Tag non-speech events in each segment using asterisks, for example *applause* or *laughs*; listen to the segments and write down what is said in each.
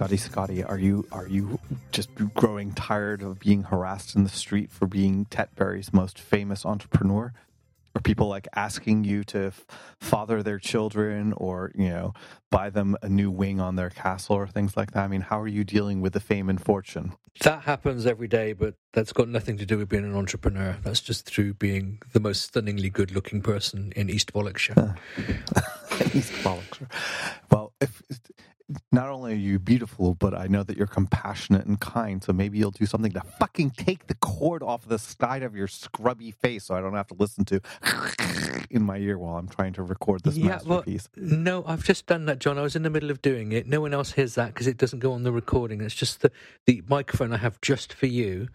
Scotty, Scotty, are you are you just growing tired of being harassed in the street for being Tetbury's most famous entrepreneur? Are people like asking you to father their children or, you know, buy them a new wing on their castle or things like that? I mean, how are you dealing with the fame and fortune? That happens every day, but that's got nothing to do with being an entrepreneur. That's just through being the most stunningly good looking person in East Bollockshire. *laughs* East Bollockshire. Well, if not only are you beautiful, but I know that you're compassionate and kind. So maybe you'll do something to fucking take the cord off the side of your scrubby face, so I don't have to listen to *laughs* in my ear while I'm trying to record this Yeah, well, no, I've just done that, John. I was in the middle of doing it. No one else hears that because it doesn't go on the recording. It's just the, the microphone I have just for you.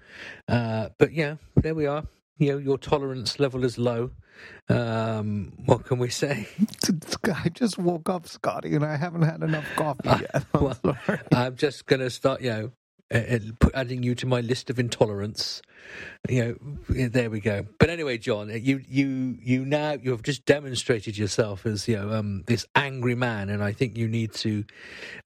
Uh, but yeah, there we are. You know, your tolerance level is low. Um, what can we say? *laughs* I just woke up, Scotty, and I haven't had enough coffee yet. I'm Well. I'm just going to start, you know, uh, uh, adding you to my list of intolerance. You know, there we go. But anyway, John, you you you now you have just demonstrated yourself as you know um, this angry man, and I think you need to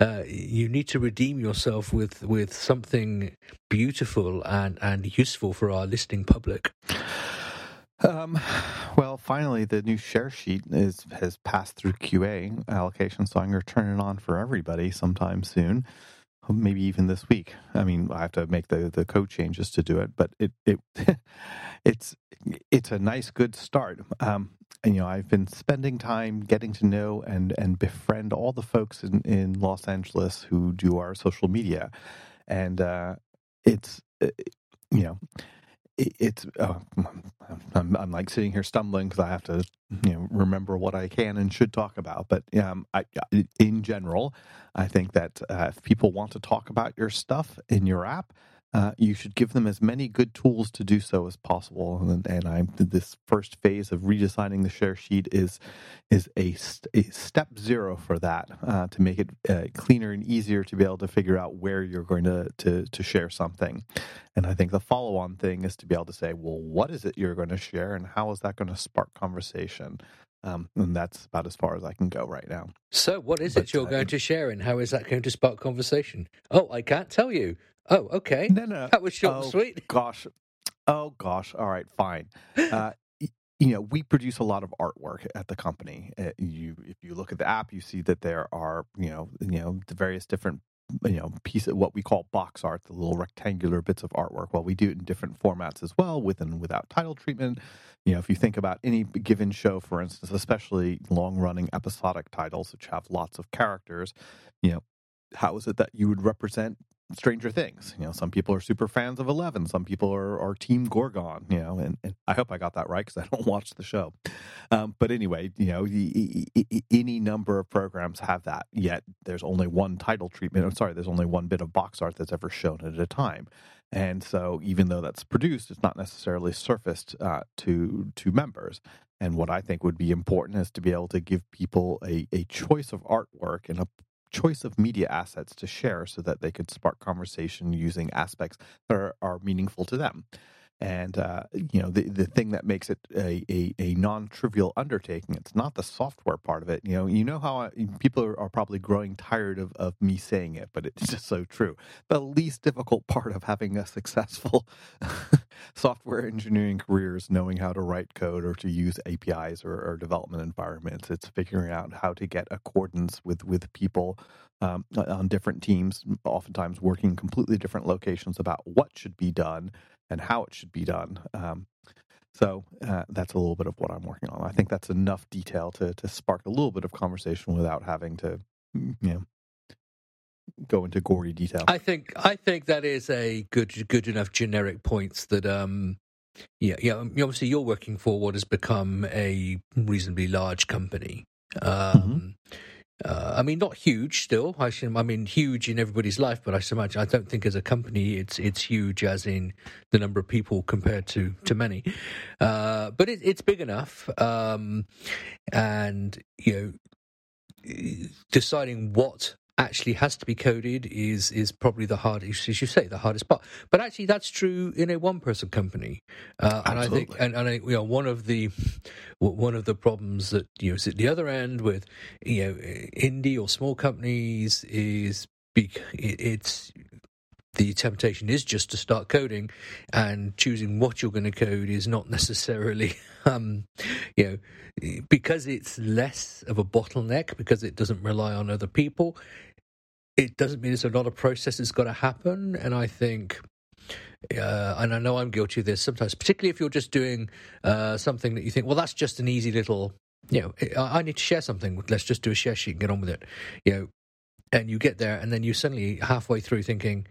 uh, you need to redeem yourself with with something beautiful and and useful for our listening public. Um, well, finally, the new share sheet is has passed through QA allocation, so I'm going to turn it on for everybody sometime soon, maybe even this week. I mean, I have to make the the code changes to do it, but it it *laughs* it's it's a nice, good start. Um, and you know, I've been spending time getting to know and and befriend all the folks in in Los Angeles who do our social media, and uh, it's uh, you know it's uh, I'm, I'm like sitting here stumbling because I have to you know remember what I can and should talk about. But um, I, in general, I think that uh, if people want to talk about your stuff in your app, uh, you should give them as many good tools to do so as possible. And, and I'm this first phase of redesigning the share sheet is is a, st- a step zero for that uh, to make it uh, cleaner and easier to be able to figure out where you're going to to, to share something. And I think the follow on thing is to be able to say, well, what is it you're going to share, and how is that going to spark conversation? Um, and that's about as far as I can go right now. So, what is But, it you're uh, going to share, and how is that going to spark conversation? Oh, I can't tell you. Oh, okay. No, no, That was short and Oh, sweet. gosh. Oh gosh. All right. Fine. *laughs* Uh, you know, we produce a lot of artwork at the company. Uh, you, if you look at the app, you see that there are, you know, you know, the various different, you know, pieces, what we call box art, the little rectangular bits of artwork. Well, we do it in different formats as well, with and without title treatment. You know, if you think about any given show, for instance, especially long-running episodic titles, which have lots of characters, you know, how is it that you would represent Stranger Things. You know, some people are super fans of Eleven. Some people are, are Team Gorgon. You know, and, and I hope I got that right because I don't *laughs* watch the show. Um, but anyway, you know, y- y- y- any number of programs have that. Yet there's only one title treatment. I'm sorry, there's only one bit of box art that's ever shown at a time. And so, even though that's produced, it's not necessarily surfaced uh, to to members. And what I think would be important is to be able to give people a, a choice of artwork and a choice of media assets to share so that they could spark conversation using aspects that are, are meaningful to them. And uh, you know the the thing that makes it a, a, a non trivial undertaking. It's not the software part of it. You know, you know how I, people are, are probably growing tired of, of me saying it, but it's *laughs* just so true. The least difficult part of having a successful *laughs* software engineering career is knowing how to write code or to use APIs or, or development environments. It's figuring out how to get accordance with with people um, on different teams, oftentimes working in completely different locations about what should be done and how it should be done. Um, so uh, that's a little bit of what I'm working on. I think that's enough detail to to spark a little bit of conversation without having to, you know, go into gory detail. I think I think that is a good good enough generic points that um yeah yeah um, obviously you're working for what has become a reasonably large company. Um uh, I mean, not huge still. I, I mean, huge in everybody's life, but I imagine. I don't think as a company, it's it's huge as in the number of people compared to to many. Uh, but it, it's big enough, um, and you know, deciding what actually has to be coded is is probably the hardest, as you say, the hardest part. But actually, that's true in a one person company, uh, and I think, and, and I, you know, one of the one of the problems that you know is at the other end with you know indie or small companies is it's the temptation is just to start coding and choosing what you're going to code is not necessarily *laughs* um, you know because it's less of a bottleneck because it doesn't rely on other people it doesn't mean there's a lot of process that's got to happen and i think uh, and I know I'm guilty of this sometimes, particularly if you're just doing uh, something that you think, well, that's just an easy little, you know, I, I need to share something. Let's just do a share sheet and get on with it, you know. And you get there, and then you suddenly halfway through thinking,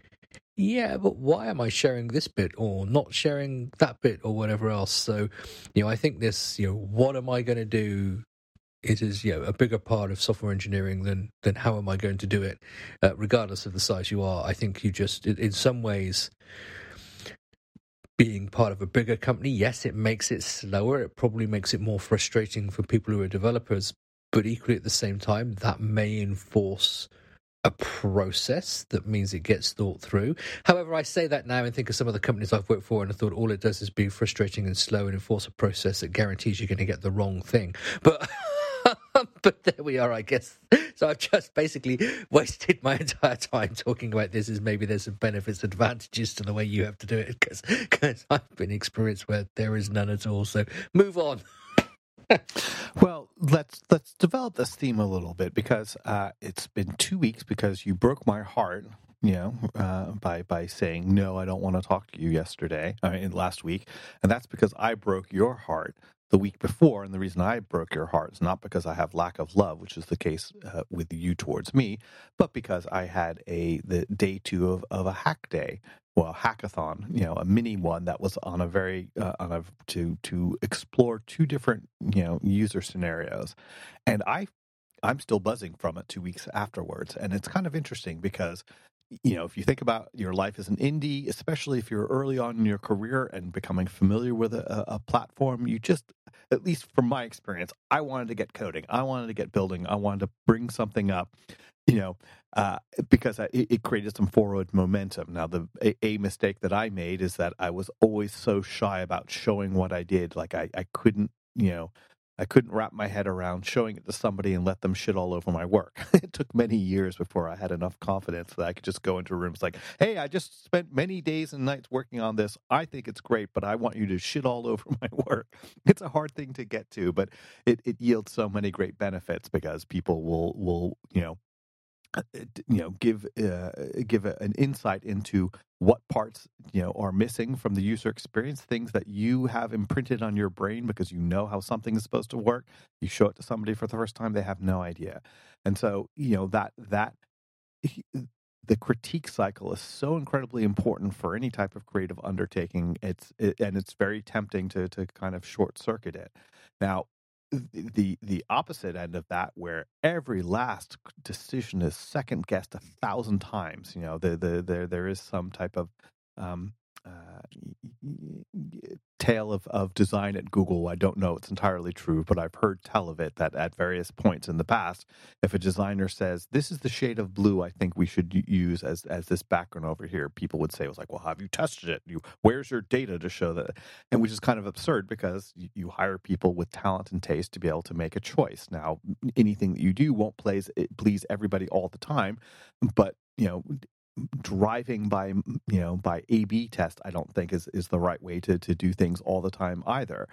yeah, but why am I sharing this bit or not sharing that bit or whatever else? So, you know, I think this, you know, what am I going to do? It is, you know, a bigger part of software engineering than than how am I going to do it, uh, regardless of the size you are. I think you just, in some ways, being part of a bigger company, yes, it makes it slower. It probably makes it more frustrating for people who are developers, but equally at the same time, that may enforce a process that means it gets thought through. However, I say that now and think of some of the companies I've worked for, and I thought all it does is be frustrating and slow and enforce a process that guarantees you're going to get the wrong thing. But *laughs* *laughs* but there we are, I guess. So I've just basically wasted my entire time talking about this. Is maybe there's some benefits, advantages to the way you have to do it, because I've been experienced where there is none at all. So move on. *laughs* well, let's let's develop this theme a little bit because uh, it's been two weeks because you broke my heart. You know, uh, by by saying no, I don't want to talk to you yesterday. I mean, last week, and that's because I broke your heart the week before. And the reason I broke your heart is not because I have lack of love, which is the case uh, with you towards me, but because I had a the day two of, of a hack day, well, hackathon, you know, a mini one that was on a very uh, on a to to explore two different you know user scenarios, and I I'm still buzzing from it two weeks afterwards, and it's kind of interesting because you know, if you think about your life as an indie, especially if you're early on in your career and becoming familiar with a, a, platform, you just, at least from my experience, I wanted to get coding. I wanted to get building. I wanted to bring something up, you know, uh, because I, it, created some forward momentum. Now, the a, a, mistake that I made is that I was always so shy about showing what I did. Like I, I couldn't, you know, I couldn't wrap my head around showing it to somebody and let them shit all over my work. *laughs* it took many years before I had enough confidence that I could just go into rooms like, hey, I just spent many days and nights working on this. I think it's great, but I want you to shit all over *laughs* my work. It's a hard thing to get to, but it, it yields so many great benefits because people will will, you know, Uh, uh, you know give uh, uh, give a, an insight into what parts you know are missing from the user experience things that you have imprinted on your brain because you know how something is supposed to work. You show it to somebody for the first time they have no idea. And so you know that that the critique cycle is so incredibly important for any type of creative undertaking. It's it, and it's very tempting to to kind of short circuit it. Now the the opposite end of that where every last decision is second guessed a thousand times you know the, the, there there is some type of um, Uh, tale of, of design at Google. I don't know it's entirely true, but I've heard tell of it that at various points in the past, if a designer says, This is the shade of blue I think we should use as, as this background over here, people would say, was like, Well, have you tested it? You, where's your data to show that? And which is kind of absurd because you, you hire people with talent and taste to be able to make a choice. Now, anything that you do won't please, please everybody all the time, but you know driving by you know by A B test I don't think is is the right way to to do things all the time either.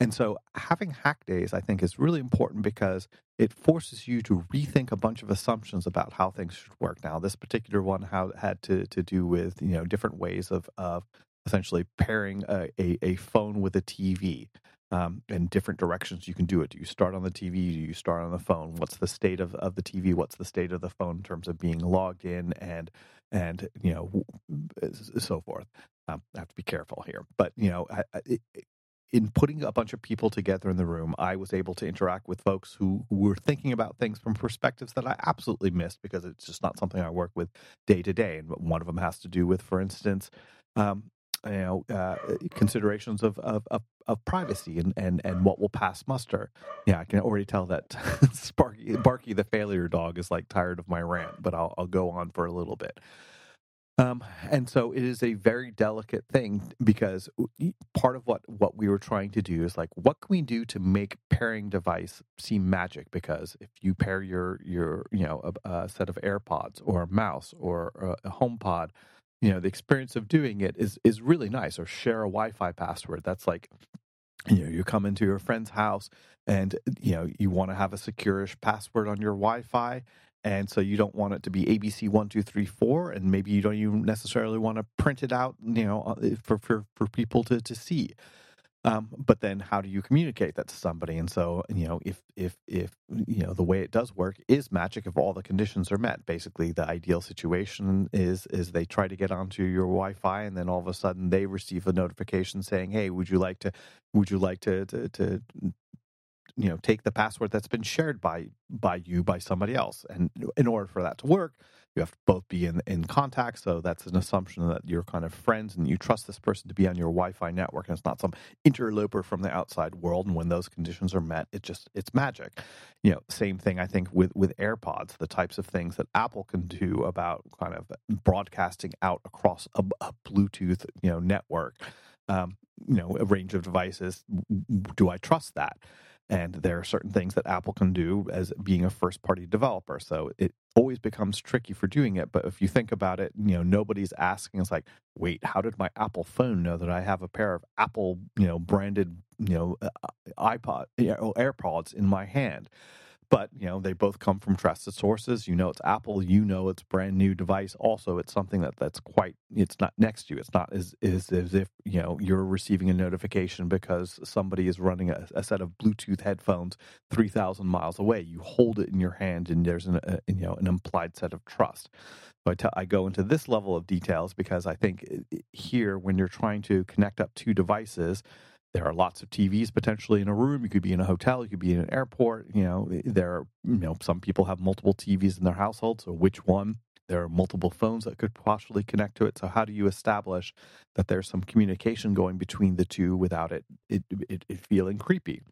And so having hack days I think is really important because it forces you to rethink a bunch of assumptions about how things should work. Now this particular one how had to to do with you know different ways of of essentially pairing a, a, a phone with a TV. Um, and different directions you can do it. Do you start on the TV? Do you start on the phone? What's the state of, of the TV? What's the state of the phone in terms of being logged in and and you know so forth. Um, I have to be careful here, but you know, I, I, in putting a bunch of people together in the room, I was able to interact with folks who, who were thinking about things from perspectives that I absolutely missed because it's just not something I work with day to day. And one of them has to do with, for instance, um, you know, uh, considerations of, of, of, of, privacy and, and, and what will pass muster. Yeah, I can already tell that *laughs* Sparky, Barky the failure dog is like tired of my rant, but I'll, I'll go on for a little bit. Um, and so it is a very delicate thing because part of what, what we were trying to do is like, what can we do to make pairing device seem magic? Because if you pair your your you know a, a set of AirPods or a mouse or a, a HomePod, you know the experience of doing it is is really nice. Or share a Wi-Fi password. That's like you know you come into your friend's house and you know you want to have a securish password on your Wi-Fi and so you don't want it to be ABC one two three four, and maybe you don't even necessarily want to print it out, you know, uh, for for for people to to see. Um, but then, how do you communicate that to somebody? And so, you know, if if if you know the way it does work is magic if all the conditions are met. Basically, the ideal situation is is they try to get onto your Wi-Fi, and then all of a sudden they receive a notification saying, "Hey, would you like to would you like to to, to you know take the password that's been shared by by you by somebody else and in order for that to work you have to both be in in contact so that's an assumption that you're kind of friends and you trust this person to be on your wi-fi network and it's not some interloper from the outside world and when those conditions are met it just it's magic. You know same thing i think with with airpods the types of things that apple can do about kind of broadcasting out across a, a bluetooth you know network um, you know a range of devices do i trust that and there are certain things that Apple can do as being a first party developer. So it always becomes tricky for doing it. But if you think about it, you know, nobody's asking, it's like, wait, how did my Apple phone know that I have a pair of Apple, you know, branded, you know, uh, iPod, you know, AirPods in my hand? But you know they both come from trusted sources. You know it's apple you know it's brand new device. Also it's something that that's quite it's not next to you. It's not as is as if you know you're receiving a notification because somebody is running a, a set of bluetooth headphones 3000 miles away. You hold it in your hand and there's an a, you know an implied set of trust. So I, t- I go into this level of details because i think eh, here when you're trying to connect up two devices there are lots of TVs potentially in a room. You could be in a hotel. You could be in an airport. You know, eh, there are, you know, some people have multiple TVs in their household. So which one? There are multiple phones that could possibly connect to it. So how do you establish that there's some communication going between the two without it it, it, it feeling creepy?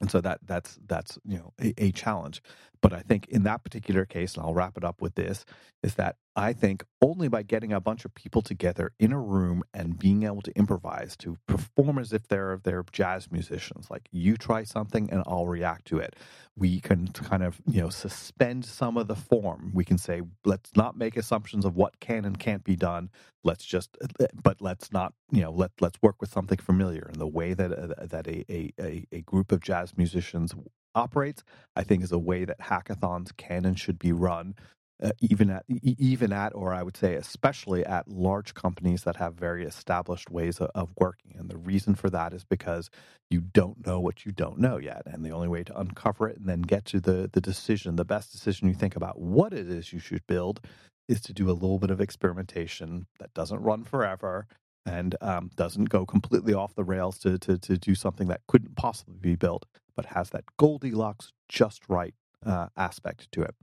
And so that that's that's you know a, a, challenge. But I think in that particular case, and I'll wrap it up with this, is that I think only by getting a bunch of people together in a room and being able to improvise, to perform as if they're they're jazz musicians, like you try something and I'll react to it. We can kind of you know suspend some of the form. We can say let's not make assumptions of what can and can't be done. Let's just, but let's not you know let let's work with something familiar. And the way that uh, that a, a a group of jazz musicians operates, I think is a way that hackathons can and should be run uh, even at even at or I would say especially at large companies that have very established ways of, of, working. And the reason for that is because you don't know what you don't know yet. And the only way to uncover it and then get to the the decision the best decision you think about what it is you should build is to do a little bit of experimentation that doesn't run forever and um, doesn't go completely off the rails to, to to do something that couldn't possibly be built but has that Goldilocks just right uh, aspect to it.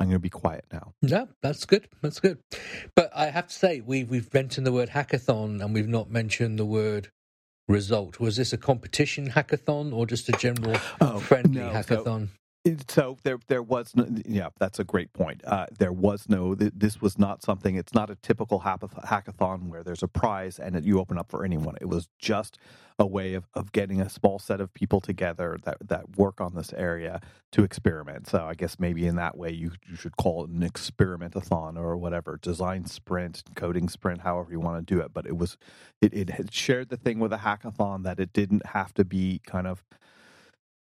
I'm going to be quiet now. Yeah, that's good. That's good. But I have to say, we've we've mentioned the word hackathon and we've not mentioned the word result. Was this a competition hackathon or just a general oh, friendly no, hackathon? So so there, there was no, yeah, that's a great point. Uh, there was no, this was not something. It's not a typical hackathon where there's a prize and you open up for anyone. It was just a way of, of getting a small set of people together that that work on this area to experiment. So I guess maybe in that way you you should call it an experimentathon or whatever, design sprint, coding sprint, however you want to do it. But it was, it it had shared the thing with a hackathon that it didn't have to be kind of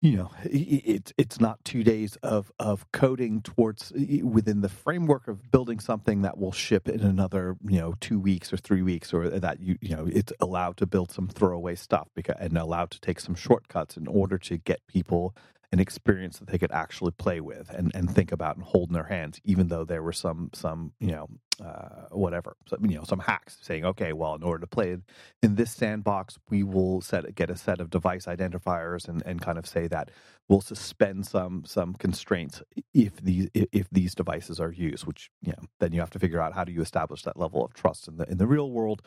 you know it's it's not two days of of coding towards within the framework of building something that will ship in another you know two weeks or three weeks or that you you know it's allowed to build some throwaway stuff because and allowed to take some shortcuts in order to get people an experience that they could actually play with and, and think about and hold in their hands, even though there were some some you know uh, whatever you know some hacks saying okay well in order to play in this sandbox we will set get a set of device identifiers and, and kind of say that we'll suspend some some constraints if these if these devices are used which you know then you have to figure out how do you establish that level of trust in the in the real world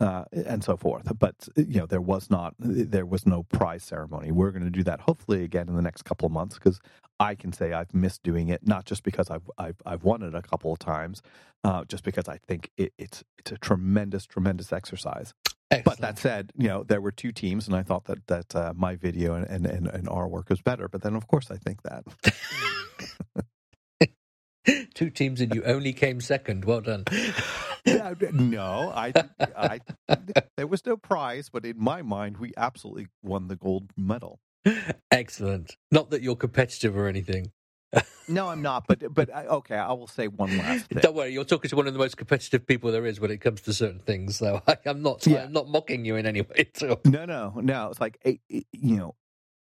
uh, and so forth. But you know, there was not there was no prize ceremony. We're going to do that hopefully again in the next couple of months because I can say I've missed doing it, not just because I've I've, I've won it a couple of times, uh, just because I think it, it's it's a tremendous tremendous exercise. Excellent. But that said, you know there were two teams, and I thought that that uh, my video and, and and and our work was better. But then, of course, I think that. *laughs* two teams and you only came second. Well done. yeah, no, I, *laughs* I, there was no prize, but in my mind, we absolutely won the gold medal. *laughs* Excellent. Not that you're competitive or anything. no, I'm not. But but okay, I will say one last *laughs* thing. Don't worry, you're talking to one of the most competitive people there is when it comes to certain things. So *laughs* I, am not. Yeah. I'm not mocking you in any way. So. No, no, no. It's like you know,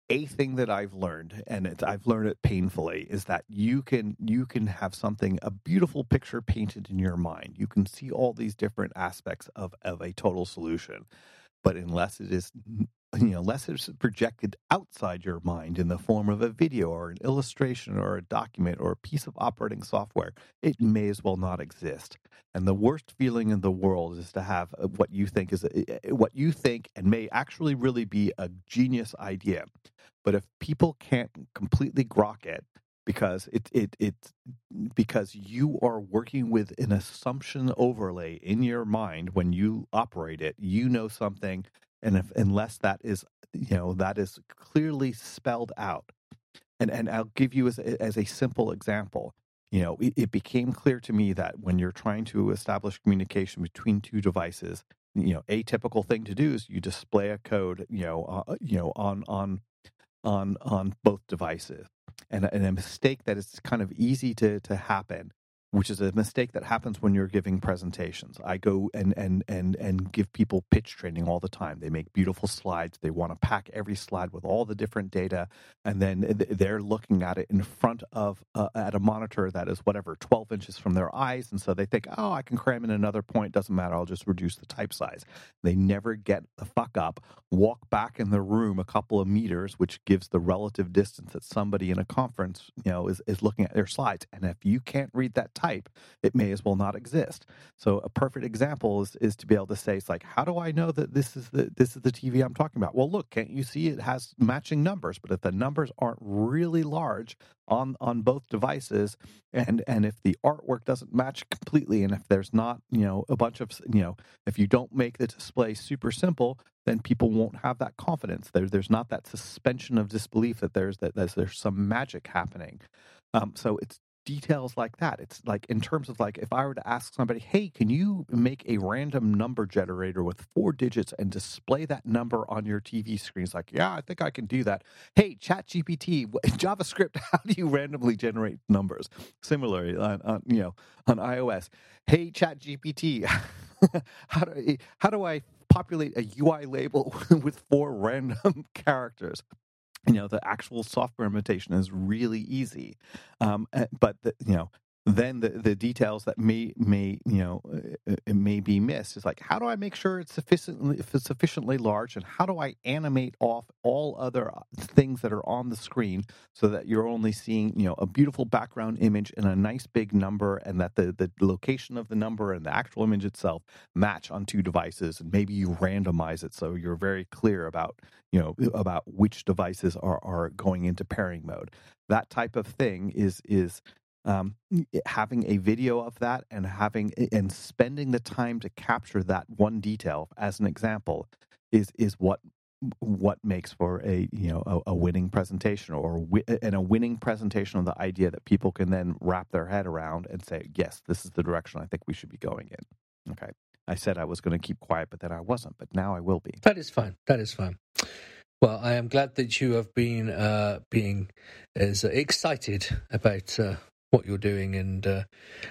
a thing that I've learned, and I've learned it painfully, is that you can you can have something a beautiful picture painted in your mind. You can see all these different aspects of of a total solution, but unless it is *laughs* you know, unless it's projected outside your mind in the form of a video or an illustration or a document or a piece of operating software, it may as well not exist. And the worst feeling in the world is to have uh, what you think is a, what you think and may actually really be a genius idea. But if people can't completely grok it, because it it it because you are working with an assumption overlay in your mind when you operate it you know something and if unless that is you know that is clearly spelled out. And and I'll give you as as a simple example you know it, it, became clear to me that when you're trying to establish communication between two devices you know a typical thing to do is you display a code you know uh, you know on on on on both devices. And, and a mistake that is kind of easy to to happen which is a mistake that happens when you're giving presentations. I go and and and and give people pitch training all the time. They make beautiful slides. They want to pack every slide with all the different data, and then they're looking at it in front of uh, at a monitor that is whatever 12 inches from their eyes, and so they think, oh, I can cram in another point. Doesn't matter. I'll just reduce the type size. They never get the fuck up, walk back in the room a couple of meters, which gives the relative distance that somebody in a conference, you know, is is looking at their slides. And if you can't read that type, it may as well not exist. So a perfect example is, is to be able to say, it's like, how do I know that this is the this is the TV I'm talking about? Well, look, can't you see it has matching numbers? But if the numbers aren't really large on on both devices, and and if the artwork doesn't match completely, and if there's not you know a bunch of you know if you don't make the display super simple, then people won't have that confidence. There, there's not that suspension of disbelief that there's that there's, there's some magic happening. Um, so it's details like that. It's like in terms of like if I were to ask somebody, "Hey, can you make a random number generator with four digits and display that number on your TV screen?" It's like, "Yeah, I think I can do that." Hey, ChatGPT, *laughs* JavaScript, *laughs* how do you randomly generate numbers? Similarly, on, on you know on iOS, hey ChatGPT, *laughs* how do how do I populate a UI label with four random characters? You know the actual software imitation is really easy um, eh, but the, you know then the, the details that may may you know uh, uh may be missed. Is like how do I make sure it's sufficiently sufficiently large and how do I animate off all other uh, things that are on the screen so that you're only seeing you know a beautiful background image and a nice big number and that the the location of the number and the actual image itself match on two devices and maybe you randomize it so you're very clear about you know about which devices are are going into pairing mode? That type of thing is is um, having a video of that and having and spending the time to capture that one detail as an example is is what what makes for a you know a, a winning presentation or and a winning presentation of the idea that people can then wrap their head around and say yes this is the direction i think we should be going in. Okay. I said i was going to keep quiet but then i wasn't but now i will be. That is fine. That is fine. Well, I am glad that you have been uh, being as excited about uh, what you're doing and uh,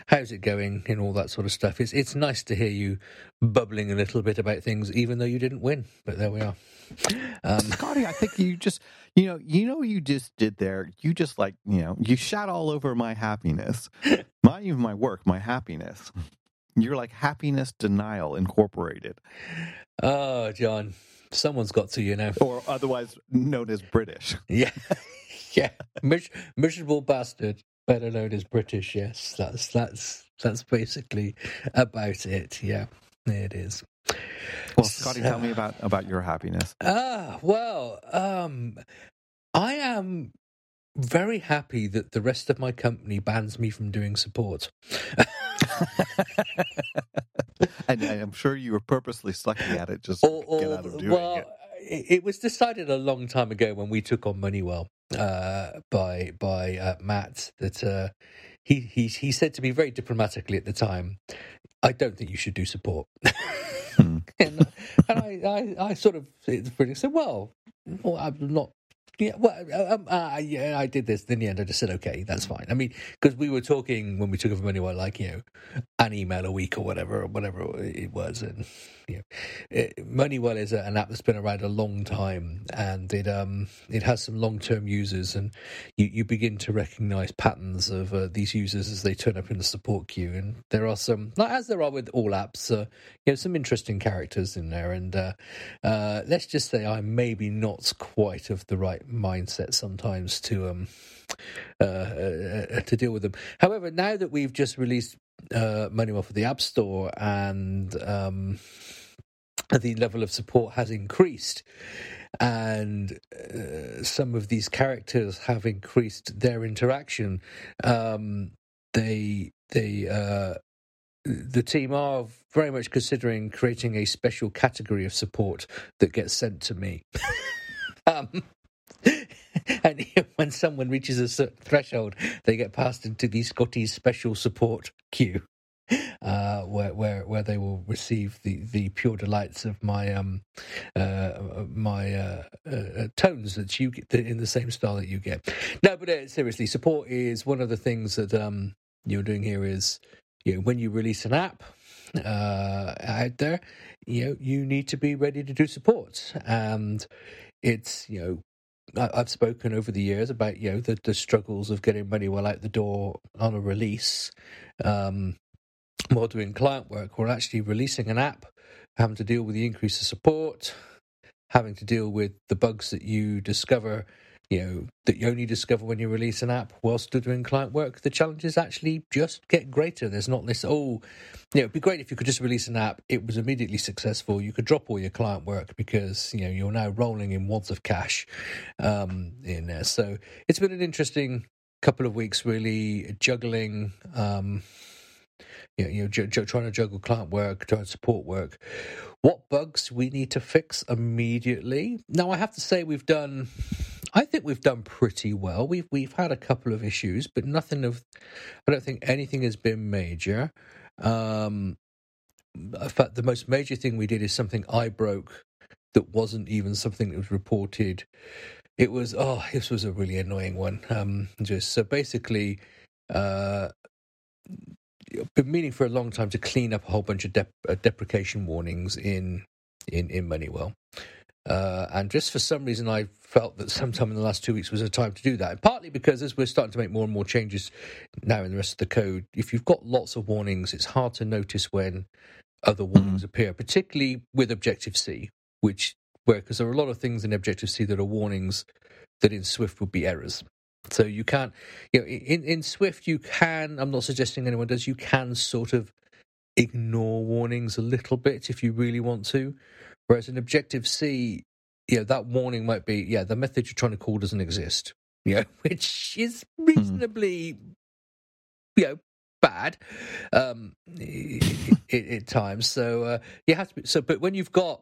how's it going and all that sort of stuff. It's it's nice to hear you bubbling a little bit about things, even though you didn't win. But there we are. Um, *laughs* Scotty, I think you just you know you know you just did there. You just like you know you shot all over my happiness, not even my work, my happiness. You're like happiness denial incorporated. Oh, John, someone's got to you know, or otherwise known as British. *laughs* Yeah. *laughs* yeah, Mis- miserable bastard better known as British. Yes, that's that's that's basically about it. Yeah, it is. Well, Scotty, so, tell me about about your happiness. Ah, well, um, I am very happy that the rest of my company bans me from doing support. *laughs* and, and, I'm sure you were purposely sucking at it just or, or, get out of doing well, it. It was decided a long time ago when we took on Moneywell uh, by by uh, Matt that uh, he he he said to me very diplomatically at the time, "I don't think you should do support." Hmm. *laughs* and, and I, I, I sort of said, "Well, well, I'm not yeah, well, uh, um, uh, yeah, I did this. In the end, I just said, okay, that's fine. I mean, because we were talking when we took over Moneywell, like you know, an email a week or whatever, or whatever it was, and you know, it, Moneywell is an app that's been around a long time, and it um it has some long term users, and you, you begin to recognise patterns of uh, these users as they turn up in the support queue, and there are some, as there are with all apps, uh, you know, some interesting characters in there, and uh, uh let's just say I'm maybe not quite of the right mindset sometimes to um uh, uh, to deal with them. However, now that we've just released uh, Moneywell for the App Store and um, the level of support has increased, and uh, some of these characters have increased their interaction. Um, they they uh, the team are very much considering creating a special category of support that gets sent to me. *laughs* um, *laughs* and *laughs* when someone reaches a threshold, they get passed into the Scottish Special Support queue, uh, where where where they will receive the, the pure delights of my um uh, my uh, uh, tones that you get in the same style that you get. No, but uh, seriously, support is one of the things that um you're doing here. Is you know when you release an app uh, out there, you know you need to be ready to do support and it's you know I've spoken over the years about you know the, the struggles of getting MoneyWell out the door on a release um, while doing client work. We're actually releasing an app, having to deal with the increase of support, having to deal with the bugs that you discover you know that you only discover when you release an app whilst doing client work. The challenges actually just get greater. There's not this oh you know it'd be great if you could just release an app. It was immediately successful. You could drop all your client work because you know you're now rolling in wads of cash um, in there. So it's been an interesting couple of weeks really juggling um, you know, you trying to juggle client work, trying to support work. What bugs we need to fix immediately? Now, I have to say we've done I think we've done pretty well. We've we've had a couple of issues, but nothing of. I don't think anything has been major. Um, in fact, the most major thing we did is something I broke that wasn't even something that was reported. It was oh, this was a really annoying one. Um, just so basically, uh, been meaning for a long time to clean up a whole bunch of dep- uh, deprecation warnings in in in Moneywell. Uh, and just for some reason, I felt that sometime in the last two weeks was a time to do that. And partly because as we're starting to make more and more changes now in the rest of the code, if you've got lots of warnings, it's hard to notice when other warnings mm-hmm. appear, particularly with Objective C, which where because there are a lot of things in Objective C that are warnings that in Swift would be errors. So you can't, you know, in, in Swift you can. I'm not suggesting anyone does. You can sort of ignore warnings a little bit if you really want to. Whereas in Objective C, you know, that warning might be, yeah, the method you're trying to call doesn't exist. You know, *laughs* which is hmm. reasonably, mm. you know, bad um, at times. So uh, you have to. Be, so, but when you've got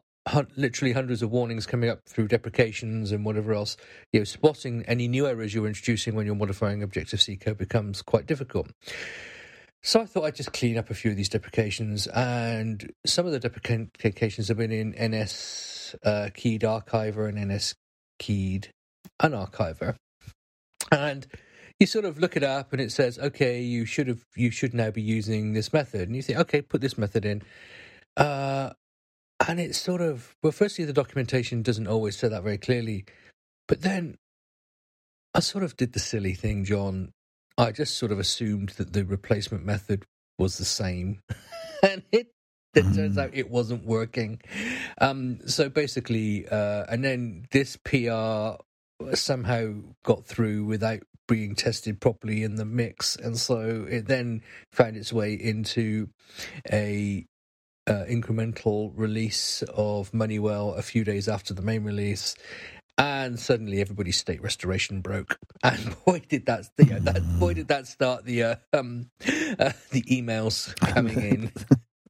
literally hundreds of warnings coming up through deprecations and whatever else, you know, spotting any new errors you're introducing when you're modifying Objective C code becomes quite difficult. So I thought I'd just clean up a few of these deprecations, and some of the deprecations have been in NS uh, Keyed Archiver and NS Keyed Unarchiver, and you sort of look it up, and it says, okay, you should have, you should now be using this method, and you think, okay, put this method in, uh, and it's sort of well, firstly, the documentation doesn't always say that very clearly, but then I sort of did the silly thing, John, I just sort of assumed that the replacement method was the same, *laughs* and it it mm. turns out it wasn't working. Um, so basically, uh, and then this PR somehow got through without being tested properly in the mix, and so it then found its way into a uh, incremental release of Moneywell a few days after the main release, and suddenly everybody's state restoration broke. *laughs* And boy, did that, you know, that boy did that start the uh, um, *laughs* uh, the emails coming in. *laughs*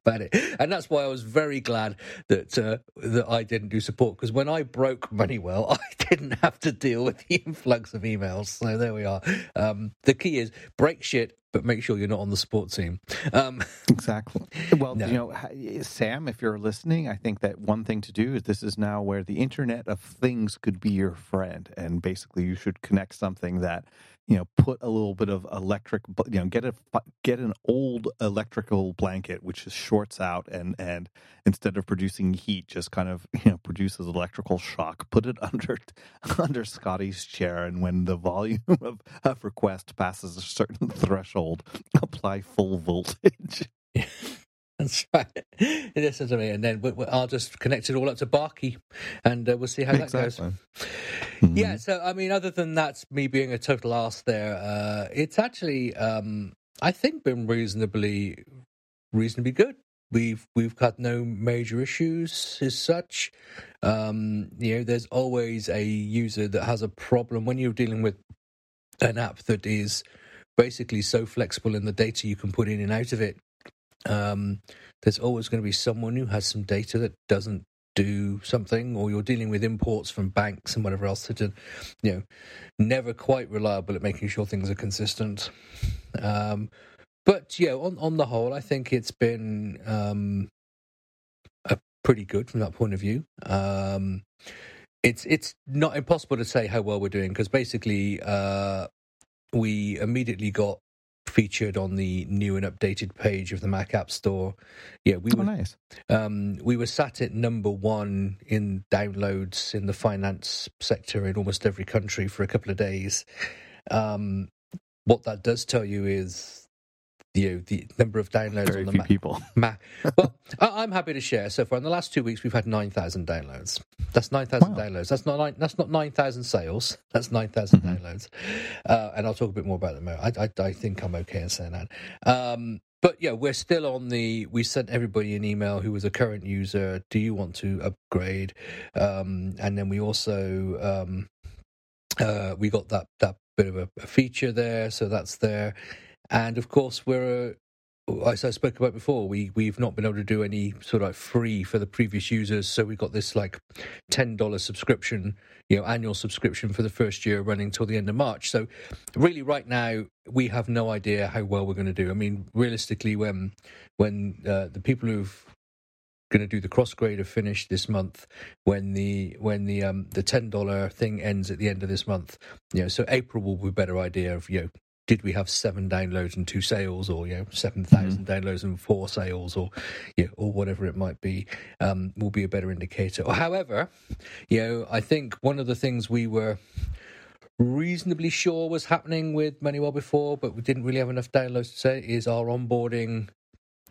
about it, and that's why I was very glad that uh, that I didn't do support because when I broke Moneywell, I didn't have to deal with the influx of emails. So there we are. Um, the key is break shit, but make sure you're not on the support team. Um, *laughs* exactly. Well, no. you know, Sam, if you're listening, I think that one thing to do is this is now where the Internet of Things could be your friend, and basically you should connect something that you know put a little bit of electric you know get a get an old electrical blanket which just shorts out and and instead of producing heat just kind of *laughs* you know produces electrical shock put it *laughs* under under scotty's chair and when the volume *laughs* of, of request passes a certain threshold apply full voltage *laughs* That's right. This is me, and then we, we, I'll just connect it all up to Barkey, and uh, we'll see how that goes. Mm-hmm. Yeah. So, I mean, other than that's me being a total ass there, uh, it's actually, um, I think, been reasonably, reasonably good. We've we've got no major issues as such. Um, you know, there's always a user that has a problem when you're dealing with an app that is basically so flexible in the data you can put in and out of it um, there's always going to be someone who has some data that doesn't do something, or you're dealing with imports from banks and whatever else that are, you know, never quite reliable at making sure things are consistent. Um, but yeah, on on the whole, I think it's been um, a pretty good from that point of view. Um, it's it's not impossible to say how well we're doing because basically uh, we immediately got featured on the new and updated page of the Mac App Store. Yeah, we oh, were nice. Um, we were sat at number one in downloads in the finance sector in almost every country for a couple of days. Um, what that does tell you is you know, the number of downloads Very on the few people. *laughs* Mac. Well, I'm happy to share. So far, in the last two weeks, we've had nine thousand downloads. That's nine thousand wow. downloads. That's not nine, that's not nine thousand sales. That's nine thousand mm mm-hmm. downloads. Uh, and I'll talk a bit more about them. I, I, I think I'm okay in saying that. Um, but yeah, we're still on the. We sent everybody an email who was a current user. Do you want to upgrade? Um, and then we also um, uh, we got that that bit of a, a feature there, so that's there. And of course, we're as I spoke about before, we we've not been able to do any sort of like free for the previous users, so we've got this like ten dollar subscription, you know, annual subscription for the first year, running till the end of March. So, really, right now, we have no idea how well we're going to do. I mean, realistically, when when uh, the people who've going to do the cross grade have finished this month when the when the um the ten dollar thing ends at the end of this month you know so april will be a better idea of you know did we have seven downloads and two sales, or you know seven thousand mm-hmm. downloads and four sales, or you know, or whatever it might be, um, will be a better indicator. However, you know, I think one of the things we were reasonably sure was happening with Moneywell before, but we didn't really have enough downloads to say is our onboarding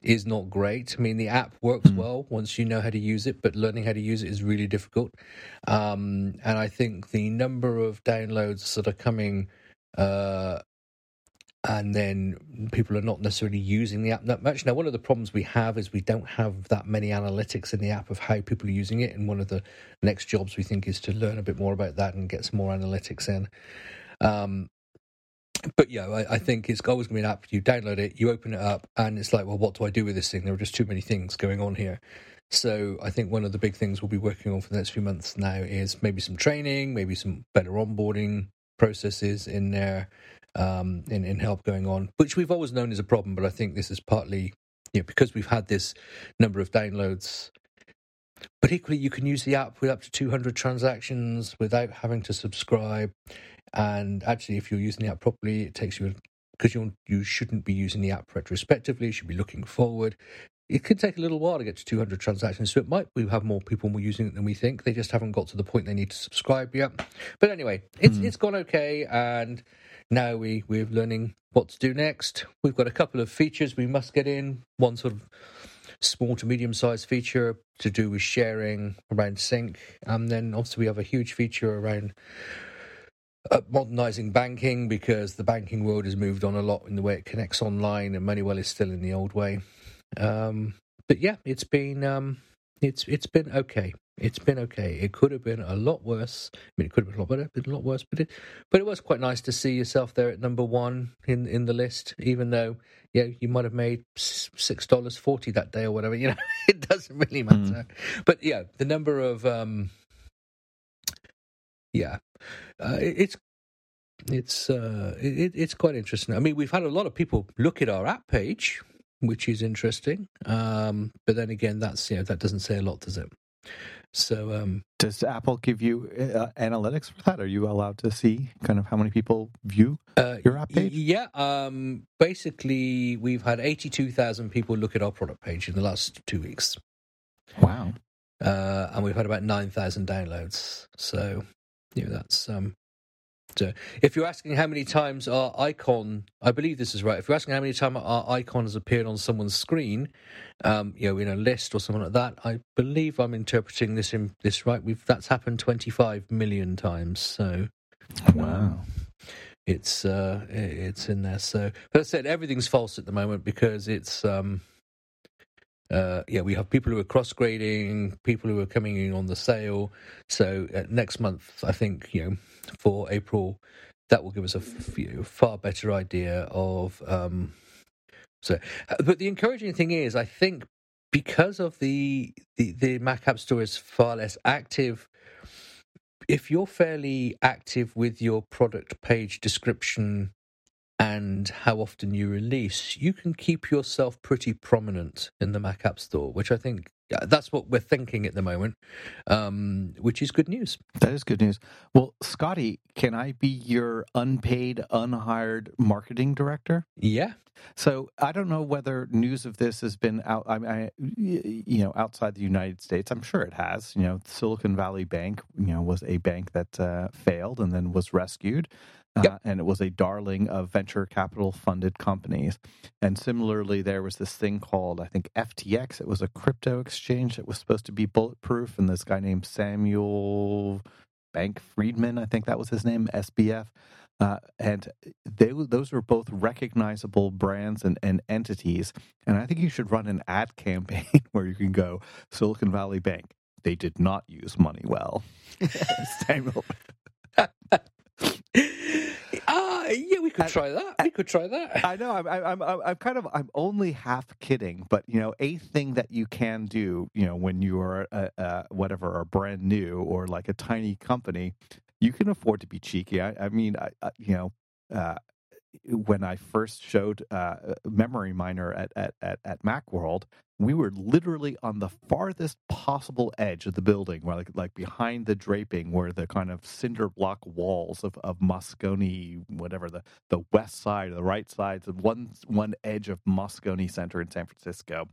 is not great. I mean, the app works mm. well once you know how to use it, but learning how to use it is really difficult. Um, and I think the number of downloads that are coming uh, and then people are not necessarily using the app that much. Now, one of the problems we have is we don't have that many analytics in the app of how people are using it. And one of the next jobs we think is to learn a bit more about that and get some more analytics in. Um, but yeah, I, I, think it's always going to be an app. You download it, you open it up, and it's like, well, what do I do with this thing? There are just too many things going on here. So I think one of the big things we'll be working on for the next few months now is maybe some training, maybe some better onboarding processes in there um, in, in help going on, which we've always known is a problem. But I think this is partly you know, because we've had this number of downloads. But equally, you can use the app with up to 200 transactions without having to subscribe. And actually, if you're using the app properly, it takes you because you you shouldn't be using the app retrospectively. You should be looking forward. It could take a little while to get to 200 transactions, so it might we have more people using it than we think. They just haven't got to the point they need to subscribe yet. But anyway, it's mm. it's gone okay, and now we, we're learning what to do next. We've got a couple of features we must get in. One sort of small to medium sized feature to do with sharing around sync. And then also we have a huge feature around uh, modernizing banking because the banking world has moved on a lot in the way it connects online and Moneywell is still in the old way. Um, but yeah, it's been um, it's it's been okay. It's been okay. It could have been a lot worse. I mean, it could have been a lot better, been a lot worse, but it, but it was quite nice to see yourself there at number one in in the list. Even though, yeah, you might have made six dollars forty that day or whatever. *laughs* You know, it doesn't really matter. Mm. But yeah, the number of um, yeah, uh, it, it's it's uh, it, it's quite interesting. I mean, we've had a lot of people look at our app page, which is interesting. Um, but then again, that's you know that doesn't say a lot, does it? So, um, does Apple give you uh, analytics for that? Are you allowed to see kind of how many people view uh, your app page? Yeah. Um, basically, we've had eighty-two thousand people look at our product page in the last two weeks. Wow. Uh, and we've had about nine thousand downloads. So, you know, that's um, so if you're asking how many times our icon, I believe this is right. If you're asking how many times our icon has appeared on someone's screen, um, you know, in a list or something like that, I believe I'm interpreting this in this right. We've that's happened 25 million times. So, wow. Um, it's uh, it's in there. So, but I said everything's false at the moment because it's um, uh, yeah, we have people who are cross grading, people who are coming in on the sale. So uh, next month, I think you know for April, that will give us a f- far better idea of. Um, so, uh, but the encouraging thing is, I think because of the, the the Mac App Store is far less active. If you're fairly active with your product page description and how often you release, you can keep yourself pretty prominent in the Mac App Store, which I think that's what we're thinking at the moment, um, which is good news. That is good news. Well, Scotty, can I be your unpaid, unhired marketing director? Yeah. So I don't know whether news of this has been out. I, I, you know, outside the United States. I'm sure it has. You know, Silicon Valley Bank, you know, was a bank that uh, failed and then was rescued. Yep. Uh, and it was a darling of venture capital funded companies. And similarly, there was this thing called, I think, FTX. It was a crypto exchange that was supposed to be bulletproof. And this guy named Samuel Bank Friedman, I think that was his name, SBF. Uh, and they, those are both recognizable brands and, and entities. And I think you should run an ad *laughs* campaign where you can go Silicon Valley Bank. They did not use money well. *laughs* Samuel. *laughs* Ah, yeah, we could try that. We could try that. I know. I'm, I'm, I'm, I'm kind of, I'm only half kidding, but you know, a thing that you can do, you know, when you are, a, a, whatever, are brand new or like a tiny company, you can afford to be cheeky. I, I mean, I, I, you know, uh, when I first showed uh, Memory Miner at, at, at, at Macworld, we were literally on the farthest possible edge of the building, where like like behind the draping, where the kind of cinder block walls of, of Moscone, whatever the, the west side, or the right sides of one one edge of Moscone Center in San Francisco.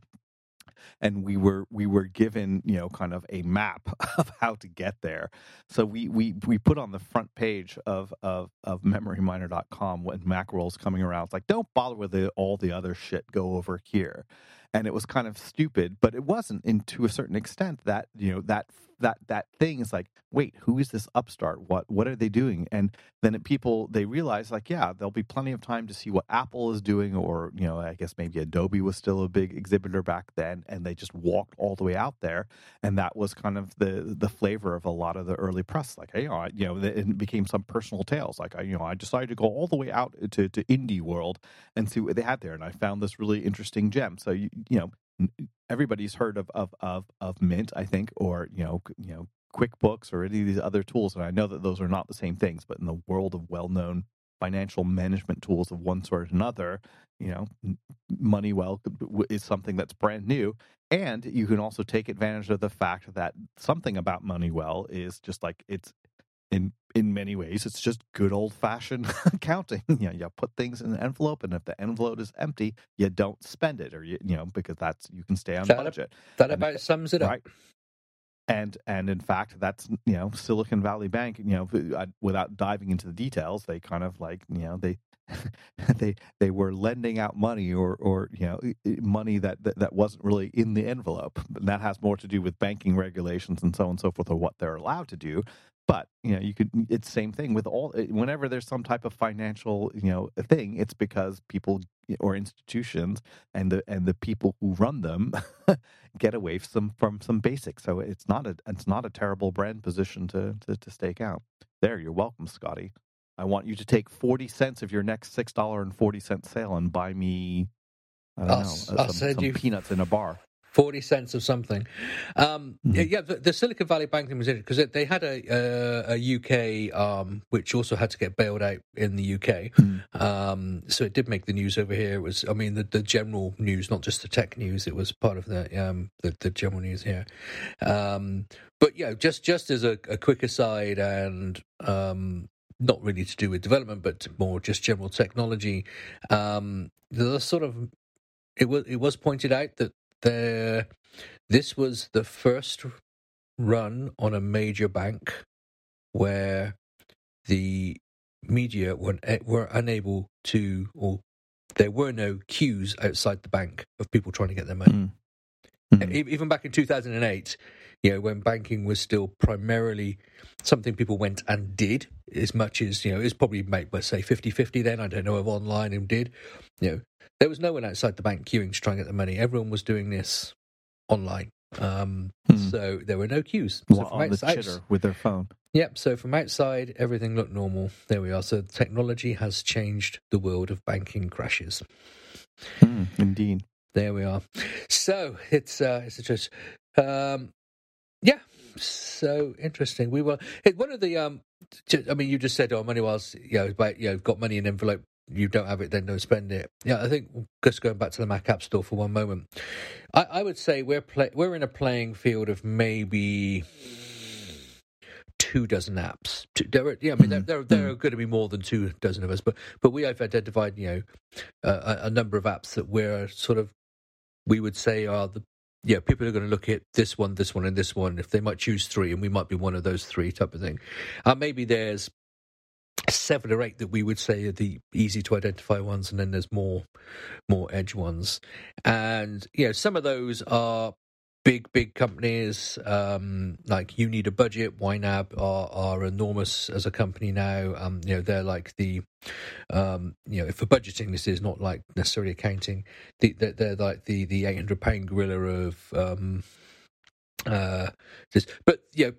And we were we were given you know kind of a map *laughs* of how to get there. So we we we put on the front page of of of memoryminer.com when macworld's coming around. It's like don't bother with the, all the other shit. Go over here and it was kind of stupid but it wasn't in to a certain extent that you know that that that thing is like wait who is this upstart? What what are they doing? And then people they realize like yeah there'll be plenty of time to see what apple is doing or you know i guess maybe adobe was still a big exhibitor back then and they just walked all the way out there and that was kind of the the flavor of a lot of the early press like hey you know, you know it became some personal tales like i you know i decided to go all the way out to to indie world and see what they had there and i found this really interesting gem. So you you know everybody's heard of, of of of Mint, I think, or you know, you know, QuickBooks or any of these other tools. And I know that those are not the same things, but in the world of well-known financial management tools of one sort or another, you know, MoneyWell is something that's brand new, and you can also take advantage of the fact that something about MoneyWell is just like it's in in many ways it's just good old fashioned *laughs* accounting. You know you put things in an envelope and if the envelope is empty you don't spend it or you, you know because that's you can stay on that budget. that and, about sums it right? up and and in fact that's you know silicon valley bank you know without diving into the details they kind of like you know they *laughs* they they were lending out money or or you know money that, that, that wasn't really in the envelope. And that has more to do with banking regulations and so on and so forth or what they're allowed to do but you know you could it's same thing with all whenever there's some type of financial you know thing it's because people or institutions and the and the people who run them *laughs* get away from from some basics. So it's not a it's not a terrible brand position to to, to stake out. There you're welcome scotty. I want you to take 40 cents of your next six dollar and 40 cent sale and buy me i don't I'll, know uh, I'll some, send some you peanuts in a bar 40 cents of something. Um, Mhm. Yeah, the, the Silicon Valley Bank thing was interesting because they had a, uh, a UK, um, which also had to get bailed out in the UK. Mm. Um, so it did make the news over here. It was, I mean, the, the general news, not just the tech news. It was part of the um, the, the general news here. Um, but yeah, just just as a, a quick aside, and um, not really to do with development, but more just general technology. Um, the sort of it was it was pointed out that there this was the first run on a major bank where the media were were unable to or there were no queues outside the bank of people trying to get their money. Mm. Mm. Even back in 2008, you know, when banking was still primarily something people went and did as much as, you know, it's probably, made, let's say 50 50 then. I don't know if online and did. You know, there was no one outside the bank queuing to try and get the money. Everyone was doing this online. Um, Mm. So there were no queues. So Well, on the chitter with their phone Yep. So from outside, everything looked normal. There we are. So technology has changed the world of banking crashes. Mm, indeed There we are. So it's uh, it's just um, yeah. So interesting. We were it, one of the um. I mean, you just said, "Oh, money was you know, about, you know, got money in envelope. You don't have it, then don't spend it." Yeah, I think just going back to the Mac App Store for one moment, I, I would say we're play, we're in a playing field of maybe two dozen apps. Two, there are, yeah, I mean, there, there, there are going to be more than two dozen of us, but but we have identified, you know, uh, a, a number of apps that we're sort of we would say are the yeah people are going to look at this one, this one, and this one. If they might choose three, and we might be one of those three type of thing. Uh, maybe there's seven or eight that we would say are the easy to identify ones, and then there's more more edge ones. And you know, some of those are big big companies um like you need a budget YNAB are are enormous as a company now. Um you know they're like the um you know for budgeting this is not like necessarily accounting the, they're, they're like the the 800 pound gorilla of um uh this. But you know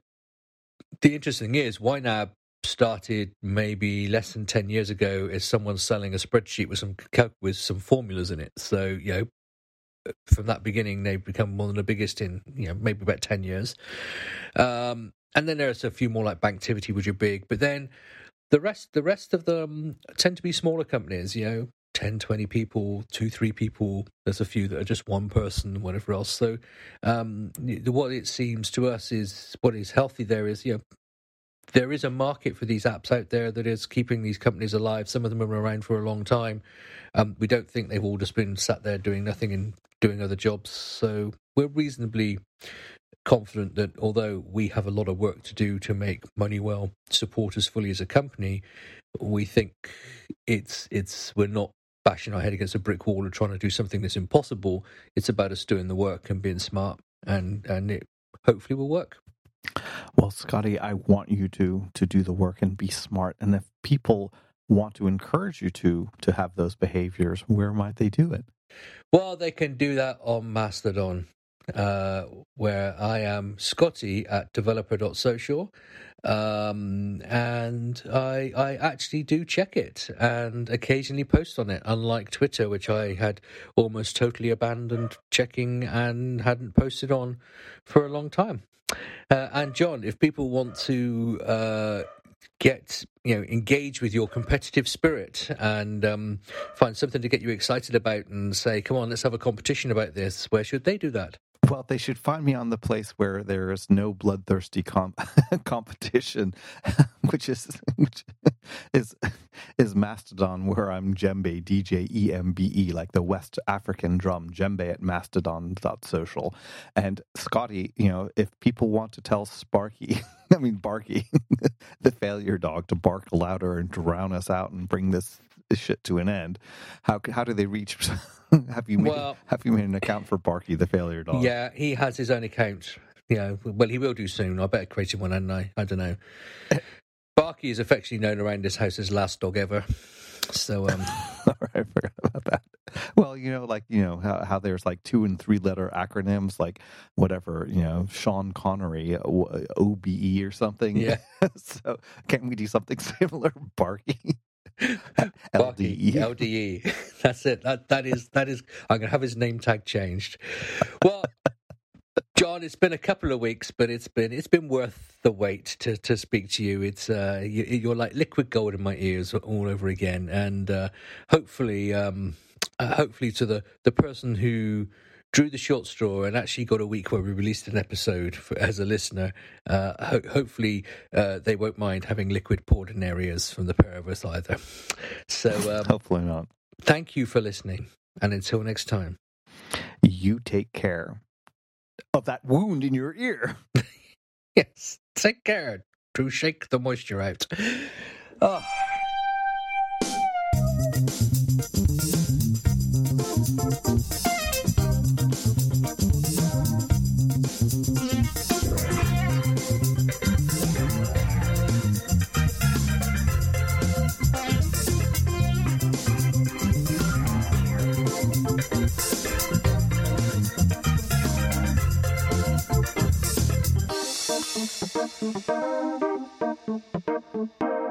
the interesting thing is YNAB started maybe less than 10 years ago as someone selling a spreadsheet with some with some formulas in it. So you know from that beginning they've become one of the biggest in you know maybe about 10 years um and then there's a few more like Banktivity which are big but then the rest the rest of them tend to be smaller companies you know 10 20 people 2 3 people there's a few that are just one person whatever else so um what it seems to us is what is healthy there is you know there is a market for these apps out there that is keeping these companies alive. Some of them have been around for a long time. Um, we don't think they've all just been sat there doing nothing and doing other jobs. So we're reasonably confident that although we have a lot of work to do to make MoneyWell support us fully as a company, we think it's it's we're not bashing our head against a brick wall and trying to do something that's impossible. It's about us doing the work and being smart, and and it hopefully will work. Well, Scotty, I want you to to do the work and be smart. And if people want to encourage you to to have those behaviors, where might they do it? Well, they can do that on Mastodon, uh, where I am Scotty at developer.social. Um, and I, I actually do check it and occasionally post on it, unlike Twitter, which I had almost totally abandoned checking and hadn't posted on for a long time. Uh, and John, if people want to uh, get you know engage with your competitive spirit and um, find something to get you excited about and say, "Come on, let's have a competition about this," where should they do that? Well, they should find me on the place where there is no bloodthirsty com- *laughs* competition, *laughs* which is which is is Mastodon, where I'm Djembe D J E M B E, like the West African drum Djembe at Mastodon.social. And Scotty, you know, if people want to tell Sparky, *laughs* I mean Barky, the failure dog, to bark louder and drown us out and bring this shit to an end, how how do they reach? *laughs* have you made Well- have you made an account for Barky the failure dog? Yeah, he has his own account yeah. Well, he will do soon. I better create him one, hadn't I? I don't know. *laughs* Barky is affectionately known around this house as last dog ever. So, um, *laughs* All right, I forgot about that. Well, you know, like you know how, how there's like two and three letter acronyms, like whatever you know, Sean Connery, O- OBE or something. Yeah. so can we do something similar, Barky? LDE. LDE. *laughs* That's it. That that is that is. I'm gonna have his name tag changed. Well, John, it's been a couple of weeks, but it's been it's been worth the wait to to speak to you. It's uh, you, you're like liquid gold in my ears all over again, and uh, hopefully, um, uh, hopefully to the the person who drew the short straw and actually got a week where we released an episode for, as a listener. Uh, ho- hopefully, uh, they won't mind having liquid poured in areas from the pair of us either. So, *laughs* um, Hopefully not. thank you for listening, and until next time. You take care of that wound in your ear. *laughs* Yes, take care to shake the moisture out. Oh. Thank you.